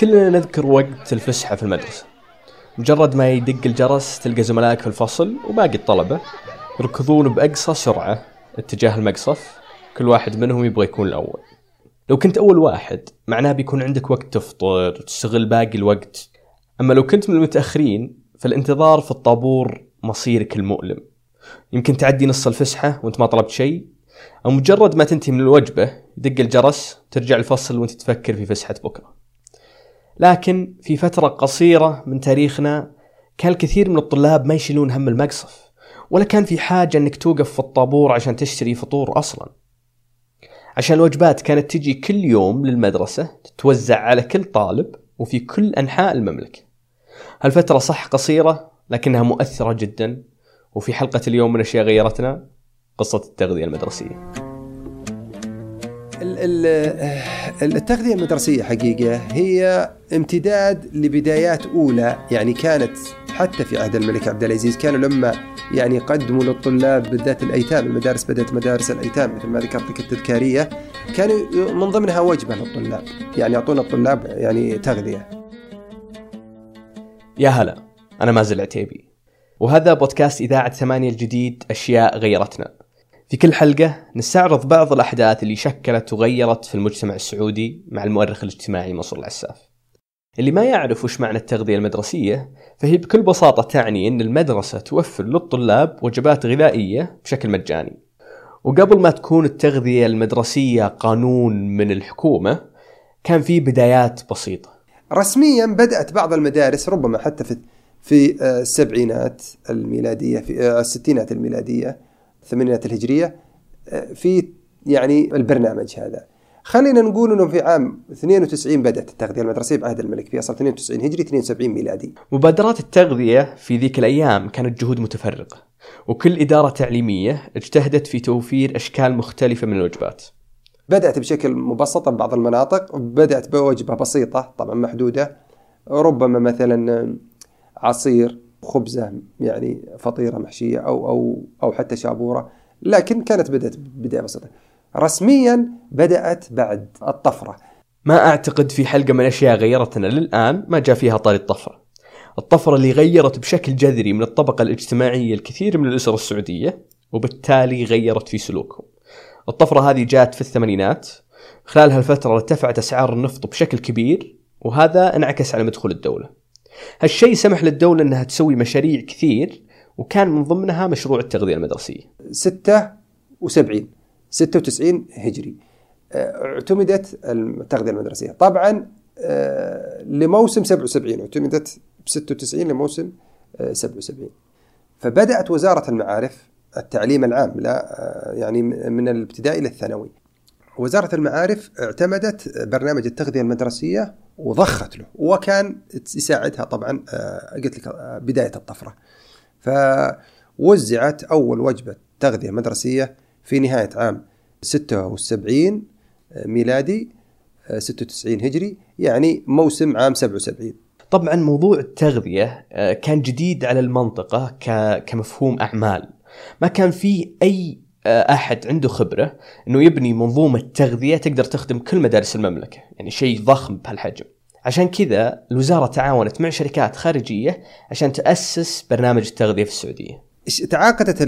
كلنا نذكر وقت الفسحة في المدرسة. مجرد ما يدق الجرس تلقى زملائك في الفصل وباقي الطلبة يركضون بأقصى سرعة اتجاه المقصف. كل واحد منهم يبغى يكون الأول. لو كنت أول واحد معناه بيكون عندك وقت تفطر وتستغل باقي الوقت. أما لو كنت من المتأخرين فالانتظار في الطابور مصيرك المؤلم. يمكن تعدي نص الفسحة وانت ما طلبت شيء. أو مجرد ما تنتهي من الوجبة يدق الجرس ترجع الفصل وانت تفكر في فسحة بكرة. لكن في فترة قصيرة من تاريخنا كان الكثير من الطلاب ما يشيلون هم المقصف ولا كان في حاجة إنك توقف في الطابور عشان تشتري فطور أصلا. عشان الوجبات كانت تجي كل يوم للمدرسة تتوزع على كل طالب وفي كل أنحاء المملكة. هالفترة صح قصيرة لكنها مؤثرة جدا وفي حلقة اليوم من أشياء غيرتنا قصة التغذية المدرسية. التغذية المدرسية حقيقة هي امتداد لبدايات أولى يعني كانت حتى في عهد الملك عبد العزيز كانوا لما يعني قدموا للطلاب بالذات الأيتام المدارس بدأت مدارس الأيتام مثل ما ذكرت لك التذكارية كانوا من ضمنها وجبة للطلاب يعني يعطون الطلاب يعني تغذية. يا هلا أنا مازل عتيبي وهذا بودكاست إذاعة ثمانية الجديد أشياء غيرتنا. في كل حلقة نستعرض بعض الأحداث اللي شكلت وغيرت في المجتمع السعودي مع المؤرخ الاجتماعي منصور العساف. اللي ما يعرف وش معنى التغذية المدرسية فهي بكل بساطة تعني أن المدرسة توفر للطلاب وجبات غذائية بشكل مجاني. وقبل ما تكون التغذية المدرسية قانون من الحكومة كان في بدايات بسيطة. رسميا بدأت بعض المدارس ربما حتى في في آه، السبعينات الميلادية في آه، الستينات الميلادية الثمانينات الهجرية آه، في يعني البرنامج هذا. خلينا نقول إنه في عام 92 بدأت التغذية المدرسية بعهد الملك فيصل 92 هجري 72 ميلادي. مبادرات التغذية في ذيك الأيام كانت جهود متفرقة، وكل إدارة تعليمية اجتهدت في توفير أشكال مختلفة من الوجبات. بدأت بشكل مبسط بعض المناطق، بدأت بوجبة بسيطة طبعا محدودة ربما مثلا عصير خبزة يعني فطيرة محشية أو أو أو حتى شابورة، لكن كانت بدأت بداية بسيطة. رسميا بدأت بعد الطفرة. ما أعتقد في حلقة من الأشياء غيرتنا للآن ما جاء فيها طاري الطفرة. الطفرة اللي غيرت بشكل جذري من الطبقة الاجتماعية الكثير من الأسر السعودية وبالتالي غيرت في سلوكهم. الطفرة هذه جاءت في الثمانينات. خلال هالفترة ارتفعت أسعار النفط بشكل كبير وهذا انعكس على مدخول الدولة. هالشيء سمح للدولة أنها تسوي مشاريع كثير وكان من ضمنها مشروع التغذية المدرسية. 76 96 هجري. آه، اعتمدت التغذية المدرسية. طبعا آه، لموسم 77 اعتمدت ب 96 لموسم 77 آه، فبدأت وزارة المعارف التعليم العام لا يعني من الابتدائي إلى الثانوي. وزارة المعارف اعتمدت برنامج التغذية المدرسية وضخت له وكان يساعدها طبعا قلت لك بداية الطفرة. فوزعت أول وجبة تغذية مدرسية في نهاية عام 76 ميلادي 96 هجري يعني موسم عام 77 طبعا موضوع التغذية آه، كان جديد على المنطقة كمفهوم أعمال. ما كان في أي آه، أحد عنده خبرة أنه يبني منظومة تغذية تقدر تخدم كل مدارس المملكة يعني شيء ضخم بهالحجم. عشان كذا الوزارة تعاونت مع شركات خارجية عشان تأسس برنامج التغذية في السعودية. تعاقدت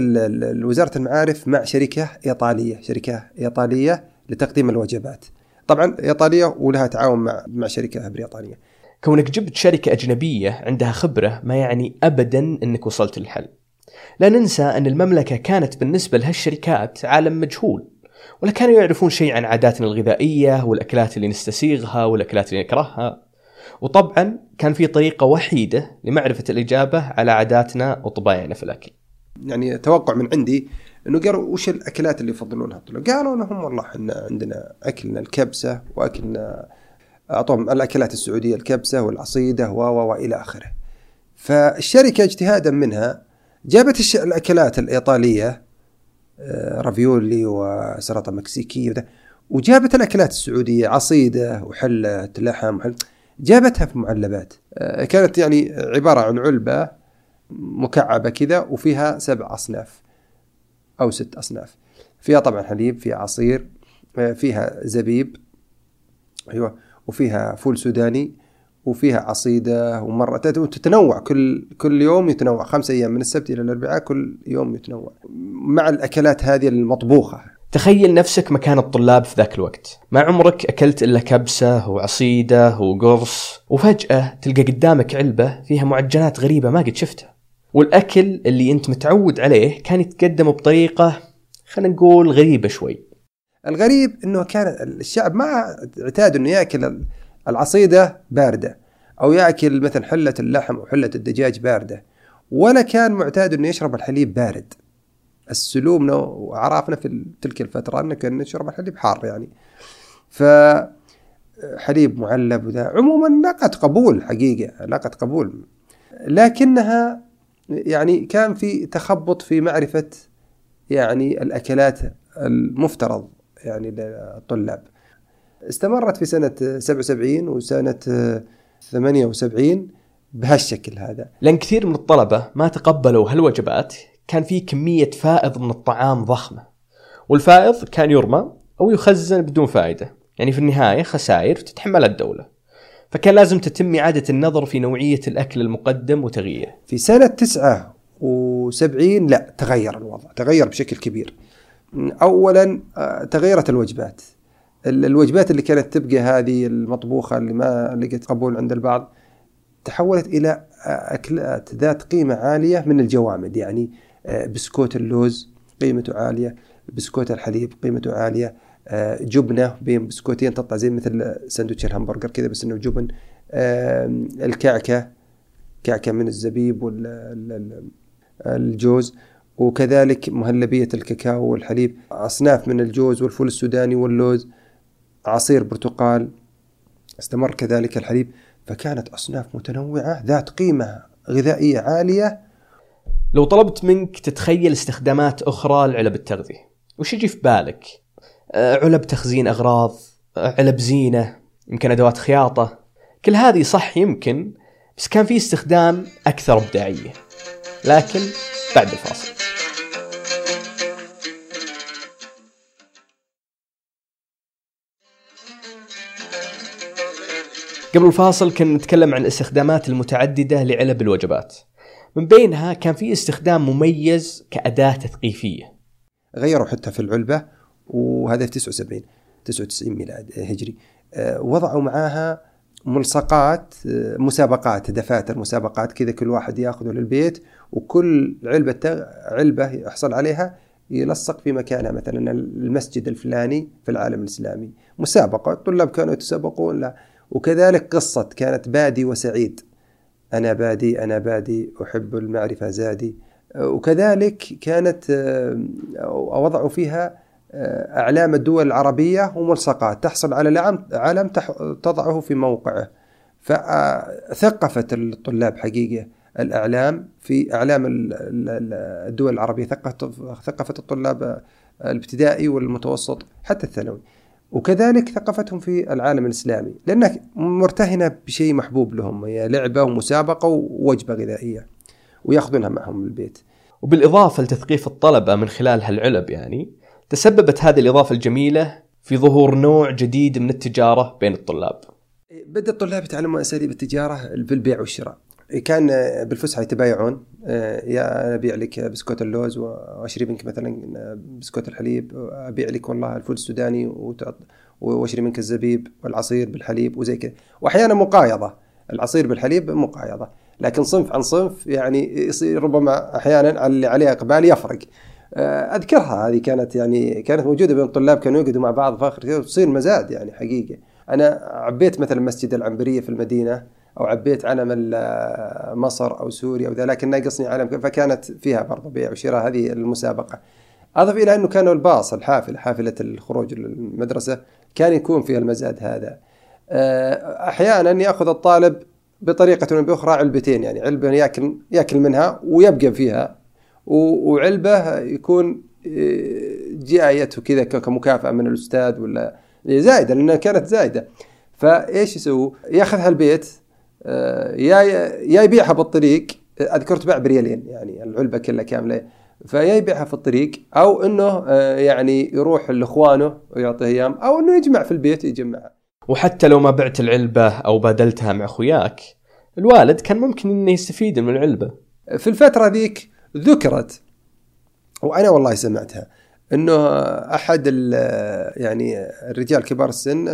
وزارة المعارف مع شركة إيطالية شركة إيطالية لتقديم الوجبات. طبعا إيطالية ولها تعاون مع مع شركة بريطانية. كونك جبت شركة أجنبية عندها خبرة ما يعني أبدا أنك وصلت للحل. لا ننسى أن المملكة كانت بالنسبة لهالشركات عالم مجهول ولا كانوا يعرفون شيء عن عاداتنا الغذائية والأكلات اللي نستسيغها والأكلات اللي نكرهها. وطبعا كان في طريقة وحيدة لمعرفة الإجابة على عاداتنا وطبايعنا في الأكل. يعني توقع من عندي إنه قالوا وش الأكلات اللي يفضلونها؟ قالوا لهم والله إحنا عندنا أكلنا الكبسة وأكلنا أعطوهم الأكلات السعودية الكبسة والعصيدة و والى آخره. فالشركة اجتهادا منها جابت. الأكلات الإيطالية آه، رافيولي وسلطة مكسيكية وجابت الأكلات السعودية عصيدة وحلة لحم وحل... جابتها في معلبات آه، كانت يعني عبارة عن علبة مكعبة كذا وفيها سبع أصناف أو ست أصناف. فيها طبعا حليب فيها عصير فيها زبيب أيوة وفيها فول سوداني وفيها عصيدة ومرة تتنوع كل كل يوم يتنوع. خمس أيام من السبت إلى الأربعاء كل يوم يتنوع. مع الأكلات هذه المطبوخة. تخيل نفسك مكان الطلاب في ذاك الوقت. ما عمرك أكلت إلا كبسة وعصيدة وقرص وفجأة تلقى قدامك علبة فيها معجنات غريبة ما قد شفتها. والأكل اللي أنت متعود عليه كان يتقدم بطريقة خلينا نقول غريبة شوي. الغريب أنه كان الشعب ما اعتاد أنه يأكل العصيدة باردة أو يأكل مثلا حلة اللحم أو حلة الدجاج باردة ولا كان معتاد أنه يشرب الحليب بارد. السلومنا وعرفنا في تلك الفترة أن كنا نشرب الحليب حار يعني. ف حليب معلب وذا عموما لقت قبول حقيقة لقت قبول. لكنها يعني كان في تخبط في معرفة يعني الأكلات المفترض يعني للطلاب. استمرت في سنة 77 وسنة 78 بهالشكل هذا. لأن كثير من الطلبة ما تقبلوا هالوجبات كان في كمية فائض من الطعام ضخمة. والفائض كان يرمى أو يخزن بدون فائدة. يعني في النهاية خسائر تتحملها الدولة. فكان لازم تتم إعادة النظر في نوعية الأكل المقدم وتغييره في سنة 79 لا تغير الوضع تغير بشكل كبير. أولا آه، تغيرت الوجبات. الوجبات اللي كانت تبقى هذه المطبوخة اللي ما لقت قبول عند البعض تحولت إلى أكلات ذات قيمة عالية من الجوامد يعني آه، بسكوت اللوز قيمته عالية بسكوت الحليب قيمته عالية آه، جبنة بين بسكوتين تطلع زي مثل سندوتش الهمبرجر كذا بس إنه جبن. الكعكة كعكة من الزبيب والجوز وكذلك مهلبية الكاكاو والحليب. أصناف من الجوز والفول السوداني واللوز عصير برتقال استمر كذلك الحليب. فكانت أصناف متنوعة ذات قيمة غذائية عالية. لو طلبت منك تتخيل استخدامات أخرى لعلب التغذية وش يجي في بالك؟ آه، علب تخزين أغراض آه، علب زينة يمكن أدوات خياطة. كل هذه صح يمكن بس كان في استخدام أكثر إبداعية. لكن بعد الفاصل. قبل الفاصل كنا نتكلم عن الاستخدامات المتعددة لعلب الوجبات. من بينها كان في استخدام مميز كأداة تثقيفية. غيروا حتى في العلبة وهذا في 79 99 ميلاد هجري. آه، وضعوا معاها ملصقات آه، مسابقات دفاتر مسابقات كذا كل واحد ياخذه للبيت وكل علبة علبة يحصل عليها يلصق في مكانها مثلا المسجد الفلاني في العالم الإسلامي. مسابقة الطلاب كانوا يتسابقون لا. وكذلك قصة كانت بادي وسعيد. أنا بادي أنا بادي أحب المعرفة زادي. وكذلك كانت آه، وضعوا فيها آه، أعلام الدول العربية وملصقات تحصل على علم تضعه في موقعه. فثقفت الطلاب حقيقة الأعلام في أعلام الدول العربية. ثقفت الطلاب الابتدائي والمتوسط حتى الثانوي. وكذلك ثقافتهم في العالم الإسلامي. لأنها مرتهنة بشيء محبوب لهم هي لعبة ومسابقة ووجبة غذائية ويأخذونها معهم البيت. وبالإضافة لتثقيف الطلبة من خلال هالعلب يعني تسببت هذه الإضافة الجميلة في ظهور نوع جديد من التجارة بين الطلاب. بدأ الطلاب يتعلمون أساليب التجارة بالبيع والشراء. كان بالفسحة يتبايعون. آه، يا أبيع لك بسكوت اللوز وأشري منك مثلا بسكوت الحليب أبيع لك والله الفول السوداني وأشري منك الزبيب والعصير بالحليب وزي كذا. واحيانا مقايضة. العصير بالحليب مقايضة. لكن صنف عن صنف يعني يصير ربما أحيانا اللي عليه إقبال يفرق. أذكرها هذه كانت يعني كانت موجودة بين الطلاب كانوا يقعدوا مع بعض فاخر تصير مزاد يعني حقيقة أنا عبيت مثلا مسجد العنبرية في المدينة أو عبيت علم مصر أو سوريا أو ذا لكن ناقصني علم فكانت فيها برضه بيع وشراء هذه المسابقة. أضف إلى أنه كانوا الباص الحافله حافلة الخروج للمدرسة كان يكون فيها المزاد هذا. آه، أحيانا ياخذ الطالب بطريقة أو بأخرى علبتين يعني علبة ياكل ياكل منها ويبقى فيها وعلبه يكون آه، جايته كذا كمكافأة من الأستاذ ولا زايدة لأنها كانت زايدة. فإيش يسووا؟ ياخذها البيت آه، يا يا يبيعها بالطريق اذكر تباع بريالين يعني العلبة كلها كاملة فيا يبيعها في الطريق أو إنه آه، يعني يروح لإخوانه ويعطيه أيام أو إنه يجمع في البيت يجمعها وحتى لو ما بعت العلبة أو بادلتها مع أخوياك الوالد كان ممكن إنه يستفيد من العلبة في الفترة ذيك ذكرت. وأنا والله سمعتها إنه أحد يعني الرجال كبار السن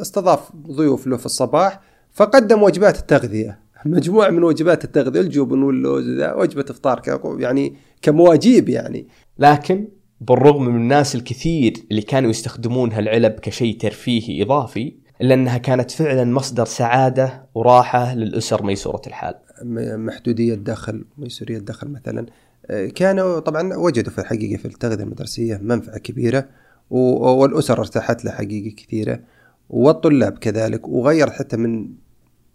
استضاف ضيوف له في الصباح فقدم وجبات التغذية. مجموعة من وجبات التغذية الجبن واللوز وجبة إفطار يعني كمواجيب يعني. لكن بالرغم من الناس الكثير اللي كانوا يستخدمون هالعلب كشيء ترفيهي إضافي إلا إنها كانت فعلا مصدر سعادة وراحة للأسر ميسورة الحال. محدودية الدخل، ميسورية الدخل مثلا. كانوا طبعا وجدوا في الحقيقة في التغذية المدرسية منفعة كبيرة والأسر ارتاحت لها حقيقة كثيرة والطلاب كذلك وغير حتى من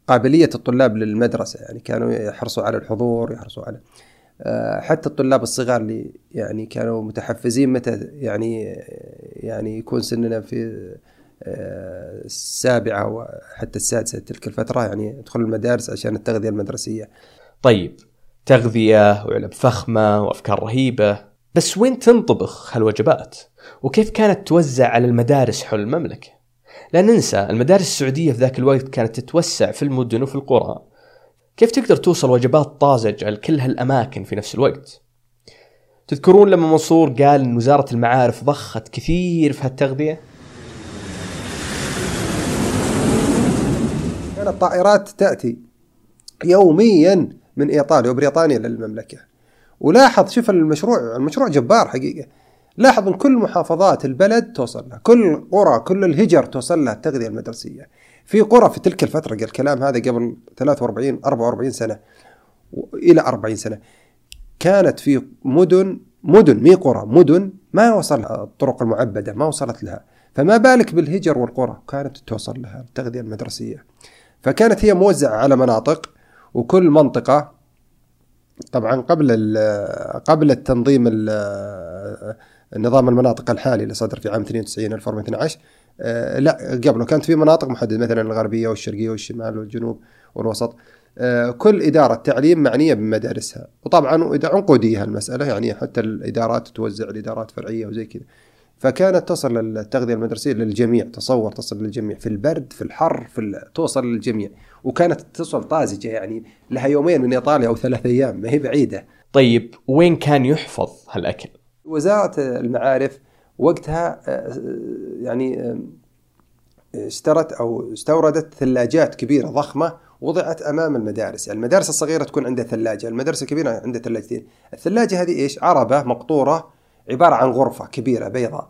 قابلية الطلاب للمدرسة. يعني كانوا يحرصوا على الحضور يحرصوا على آه، حتى الطلاب الصغار اللي يعني كانوا متحفزين متى يعني يعني يكون سننا في السابعة وحتى السادسة تلك الفترة يعني يدخل المدارس عشان التغذية المدرسية. طيب تغذية وعلب فخمة وأفكار رهيبة بس وين تنطبخ هالوجبات؟ وكيف كانت توزع على المدارس حول المملكة؟ لا ننسى المدارس السعودية في ذاك الوقت كانت تتوسع في المدن وفي القرى كيف تقدر توصل وجبات طازجة لكل هالأماكن في نفس الوقت؟ تذكرون لما منصور قال أن وزارة المعارف ضخت كثير في هالتغذية؟ كانت الطائرات تأتي يوميا من إيطاليا وبريطانيا للمملكة. ولاحظ شوف المشروع المشروع جبار حقيقة. لاحظ إن كل محافظات البلد توصل لها كل قرى كل الهجر توصل لها التغذية المدرسية. في قرى في تلك الفترة الكلام هذا قبل 43 44 سنة إلى 40 سنة كانت في مدن مدن مي قرى مدن ما وصل الطرق المعبدة ما وصلت لها. فما بالك بالهجر والقرى كانت توصل لها التغذية المدرسية. فكانت هي موزعة على مناطق وكل منطقة طبعا قبل قبل التنظيم النظام المناطق الحالي اللي صدر في عام 92 2012 آه لا قبله كانت في مناطق محددة مثلا الغربية والشرقية والشمال والجنوب والوسط آه كل إدارة تعليم معنية بمدارسها وطبعا عنقوديه المسألة يعني حتى الإدارات توزع الإدارات فرعية وزي كذا. فكانت تصل التغذيه المدرسية للجميع تصور تصل للجميع في البرد في الحر في توصل للجميع. وكانت تصل طازجة يعني لها يومين من إيطاليا أو ثلاث أيام ما هي بعيدة. طيب وين كان يحفظ هالأكل؟ وزارة المعارف وقتها آه، يعني آه، اشترت أو استوردت ثلاجات كبيرة ضخمة وضعت أمام المدارس، يعني المدارس الصغيرة تكون عندها ثلاجه، المدرسة الكبيرة عندها ثلاجتين، الثلاجة هذه إيش؟ عربة مقطورة عبارة عن غرفة كبيرة بيضاء.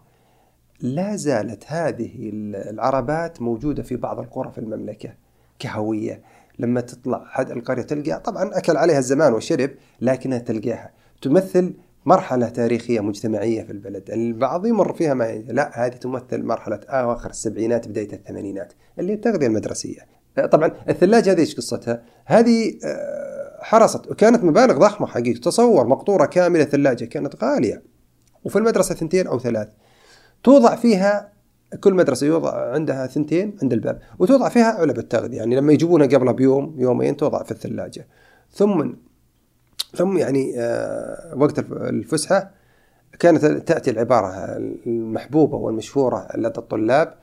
لا زالت هذه العربات موجودة في بعض القرى في المملكة كهوية، لما تطلع حد القرية تلقى طبعا أكل عليها الزمان وشرب لكنها تلقاها. تمثل مرحلة تاريخية مجتمعية في البلد. البعض يمر فيها ما لا هذه تمثل مرحلة أواخر السبعينات بداية الثمانينات اللي التغذية المدرسية. طبعا الثلاجة هذه إيش قصتها؟ هذه آه، حرصت وكانت مبالغ ضخمة حقيقة تصور مقطورة كاملة ثلاجة كانت غالية. وفي المدرسة ثنتين أو ثلاث. توضع فيها كل مدرسة يوضع عندها ثنتين عند الباب وتوضع فيها علب التغذية. يعني لما يجيبونها قبلها بيوم يومين توضع في الثلاجة. ثم ثم يعني آه، وقت الفسحة كانت تأتي العبارة المحبوبة والمشهورة لدى الطلاب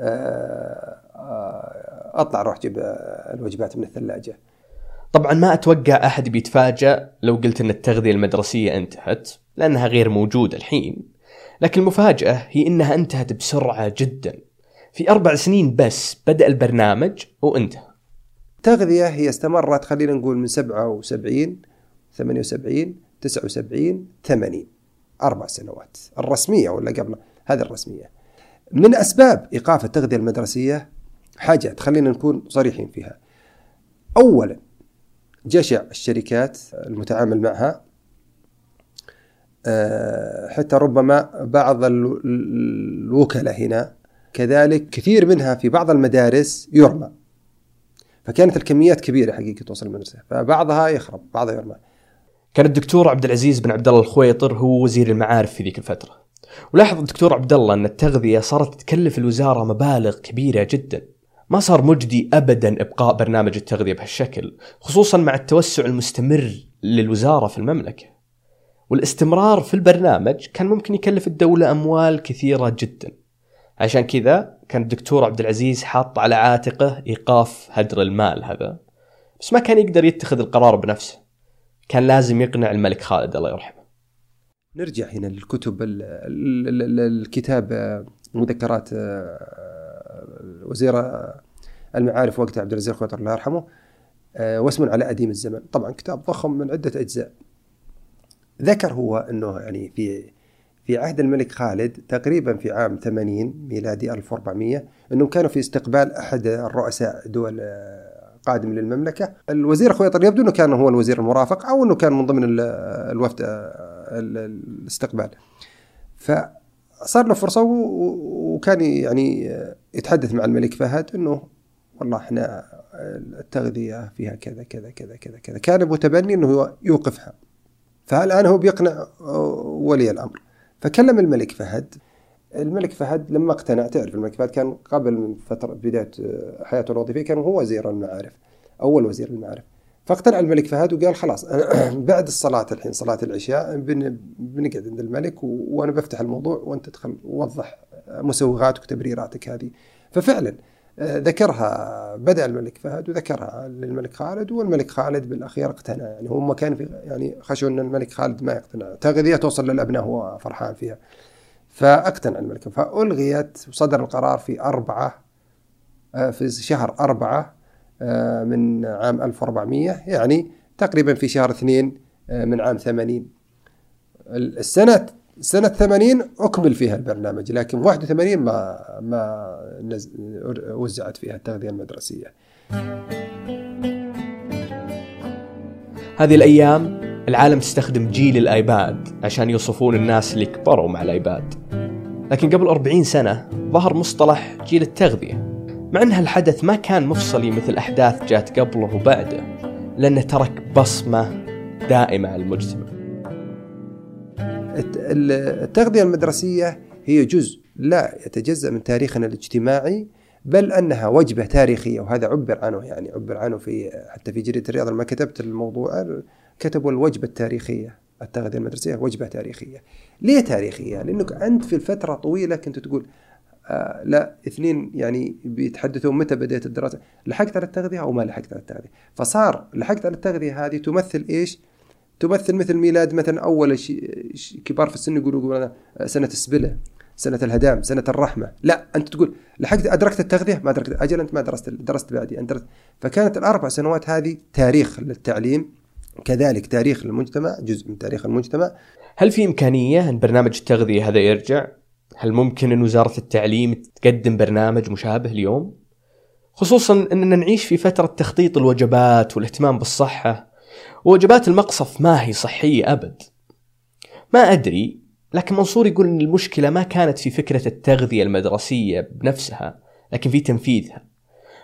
آه، آه، أطلع روح جيب الوجبات من الثلاجة. طبعا ما أتوقع أحد بيتفاجأ لو قلت إن التغذية المدرسية أنتهت. لأنها غير موجودة الحين. لكن المفاجأة هي إنها انتهت بسرعة جدا. في أربع سنين بس بدأ البرنامج وانتهى. التغذية هي استمرت خلينا نقول من 77 78 79 80 أربع سنوات. الرسمية ولا قبل؟ هذه الرسمية. من أسباب إيقاف التغذية المدرسية حاجات خلينا نكون صريحين فيها. أولا جشع الشركات المتعامل معها حتى ربما بعض الوكلاء هنا كذلك كثير منها في بعض المدارس يرمى. فكانت الكميات كبيرة حقيقة توصل المدرسة فبعضها يخرب بعضها يرمى. كان الدكتور عبد العزيز بن عبد الله الخويطر هو وزير المعارف في ذيك الفترة. ولاحظ الدكتور عبد الله أن التغذية صارت تكلف الوزارة مبالغ كبيرة جدا. ما صار مجدي ابدا إبقاء برنامج التغذية بهالشكل خصوصا مع التوسع المستمر للوزارة في المملكة. والاستمرار في البرنامج كان ممكن يكلف الدولة أموال كثيرة جدا. عشان كذا كان الدكتور عبد العزيز حاط على عاتقه إيقاف هدر المال هذا. بس ما كان يقدر يتخذ القرار بنفسه. كان لازم يقنع الملك خالد الله يرحمه. نرجع هنا للكتب ال- ال- ال- الكتاب آه، مذكرات آه، وزير آه، المعارف وقتها عبد الخويطر الله يرحمه واسم على أديم الزمن. طبعا كتاب ضخم من عدة أجزاء. ذكر هو أنه يعني في في عهد الملك خالد تقريبا في عام 80 ميلادي 1400 أنهم كانوا في استقبال أحد الرؤساء دول آه، قادم للمملكة. الوزير خويطر يبدو أنه كان هو الوزير المرافق أو أنه كان من ضمن ال- الوفد آه، ال- الاستقبال. فصار له و- وكان يعني آه، يتحدث مع الملك فهد أنه والله إحنا التغذية فيها كذا كذا كذا كذا كذا. كان متبني هو يوقفها. فالآن هو بيقنع ولي الأمر. فكلم الملك فهد. الملك فهد لما اقتنع تعرف الملك فهد كان قبل من فترة بداية حياته الوظيفية كان هو وزير المعارف أول وزير المعارف. فاقتنع الملك فهد وقال خلاص بعد الصلاة الحين صلاة العشاء بن- بنقعد عند الملك وأنا بفتح الموضوع وأنت تدخل وضح مسوغاتك وتبريراتك هذه. ففعلا آه، ذكرها بدأ الملك فهد وذكرها للملك خالد والملك خالد بالأخير اقتنع. يعني هم كان في يعني خشوا أن الملك خالد ما يقتنع. تغذية توصل للأبناء هو فرحان فيها. فاقتنع الملك فألغيت وصدر القرار في أربعة آه، في شهر أربعة آه، من عام 1400 يعني تقريبا في شهر اثنين آه، من عام 80 السنة سنة 80 أكمل فيها البرنامج لكن 81 ما ما وزعت فيها التغذية المدرسية. هذه الأيام العالم تستخدم جيل الآيباد عشان يوصفون الناس اللي كبروا مع الآيباد. لكن قبل 40 سنة ظهر مصطلح جيل التغذية مع أن هالحدث ما كان مفصلي مثل أحداث جات قبله وبعده لأنه ترك بصمة دائمة على المجتمع. التغذية المدرسية هي جزء لا يتجزأ من تاريخنا الاجتماعي بل أنها وجبة تاريخية وهذا عبر عنه يعني عبر عنه في حتى في جريدة الرياض لما كتبت الموضوع كتبوا الوجبة التاريخية التغذية المدرسية وجبة تاريخية. ليه تاريخية؟ لأنك أنت في الفترة طويلة كنت تقول آه لا اثنين يعني بيتحدثون متى بدأت الدراسة لحقت على التغذية أو ما لحقت على التغذية؟ فصار لحقت على التغذية هذه تمثل إيش؟ تمثل مثل ميلاد مثلا ش- كبار في السن يقولوا سنة السبلة سنة الهدام سنة الرحمة. لا أنت تقول لحقت أدركت التغذية؟ ما أدركت. أجل أنت ما درست درست بعدي أنت درست. فكانت الأربع سنوات هذه تاريخ للتعليم كذلك تاريخ للمجتمع جزء من تاريخ المجتمع. هل في إمكانية أن برنامج التغذية هذا يرجع؟ هل ممكن أن وزارة التعليم تقدم برنامج مشابه اليوم؟ خصوصا أننا نعيش في فترة تخطيط الوجبات والاهتمام بالصحة. ووجبات المقصف ما هي صحية أبد. ما أدري لكن منصور يقول أن المشكلة ما كانت في فكرة التغذية المدرسية بنفسها لكن في تنفيذها.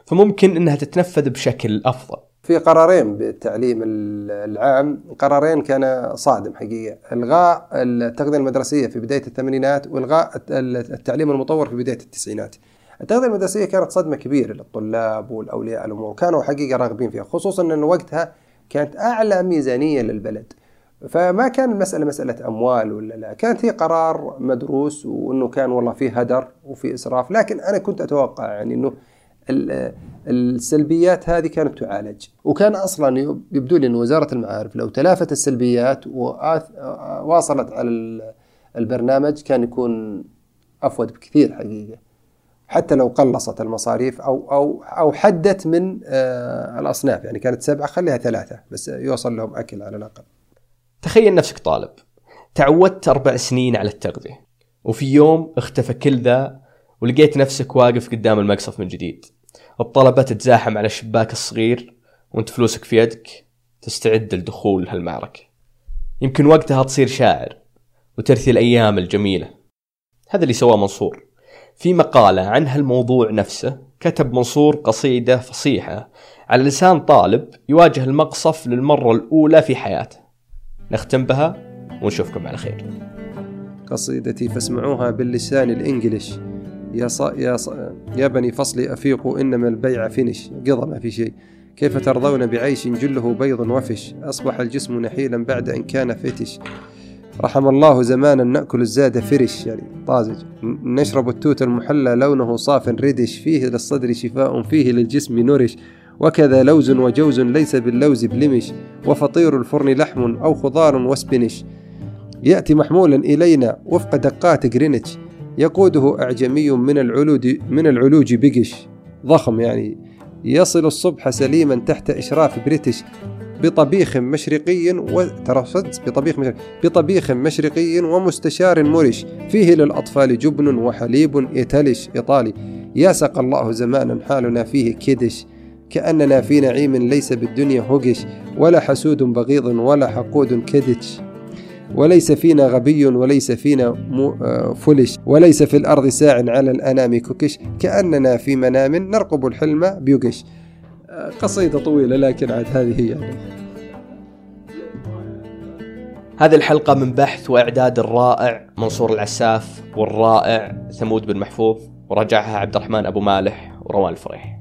فممكن أنها تتنفذ بشكل أفضل. في قرارين بالتعليم العام. قرارين كان صادم حقيقة. إلغاء التغذية المدرسية في بداية الثمانينات وإلغاء التعليم المطور في بداية التسعينات. التغذية المدرسية كانت صدمة كبيرة للطلاب والأولياء. الأمور وكانوا حقيقة راغبين فيها خصوصا أن وقتها كانت أعلى ميزانية للبلد. فما كان المسألة مسألة أموال ولا لا كانت هي قرار مدروس وأنه كان والله فيه هدر وفي إسراف لكن أنا كنت أتوقع يعني أنه السلبيات هذه كانت تعالج. وكان أصلا يبدو لي إن وزارة المعارف لو تلافت السلبيات وواصلت على البرنامج كان يكون افود بكثير حقيقة. حتى لو قلصت المصاريف أو أو أو حدت من الأصناف. يعني كانت سبعة خليها ثلاثة بس يوصل لهم أكل على الأقل. تخيل نفسك طالب تعودت أربع سنين على التغذية وفي يوم اختفى كل ذا ولقيت نفسك واقف قدام المقصف من جديد. الطلبة تتزاحم على الشباك الصغير وانت فلوسك في يدك تستعد لدخول هالمعركة. يمكن وقتها تصير شاعر وترثي الأيام الجميلة. هذا اللي سواه منصور. في مقالة عن هالموضوع نفسه كتب منصور قصيدة فصيحة. على لسان طالب يواجه المقصف للمرة الأولى في حياته. نختم بها ونشوفكم على خير. قصيدتي فاسمعوها باللسان الإنجليش. يا ص... يا ص... يا بني فصلي أفيقوا إنما البيع فينش. قضى ما في شيء. كيف ترضون بعيش جله بيض و fish؟ أصبح الجسم نحيلا بعد أن كان fattish. رحم الله زمانا نأكل الزاد fresh يعني طازج. نشرب التوت المحلى لونه صاف reddish فيه للصدر شفاء فيه للجسم nourish. وكذا لوز وجوز ليس باللوز blemish وفطير الفرن لحم أو خضار و spinach يأتي محمولا إلينا وفق دقات جرينتش يقوده أعجمي من العلود من العلوج بقش. ضخم يعني. يصل الصبح سليما تحت إشراف بريتش بطبيخ مشرقي وترصد بطبيخ مشرقي. بطبيخ مشرقي ومستشار مرش فيه للأطفال جبن وحليب يتلش إيطالي. يا سق الله زمانا حالنا فيه كدش كأننا في نعيم ليس بالدنيا هقش ولا حسود بغيض ولا حقود كدش وليس فينا غبي وليس فينا فلش. وليس في الأرض ساع على الأنام ككش. كأننا في منام نرقب الحلم بيقش قصيدة طويلة لكن عاد هذه هي. يعني هذه الحلقة من بحث وإعداد الرائع منصور العساف والرائع ثمود بن محفوظ ورجعها عبد الرحمن أبو مالح وروان الفريح.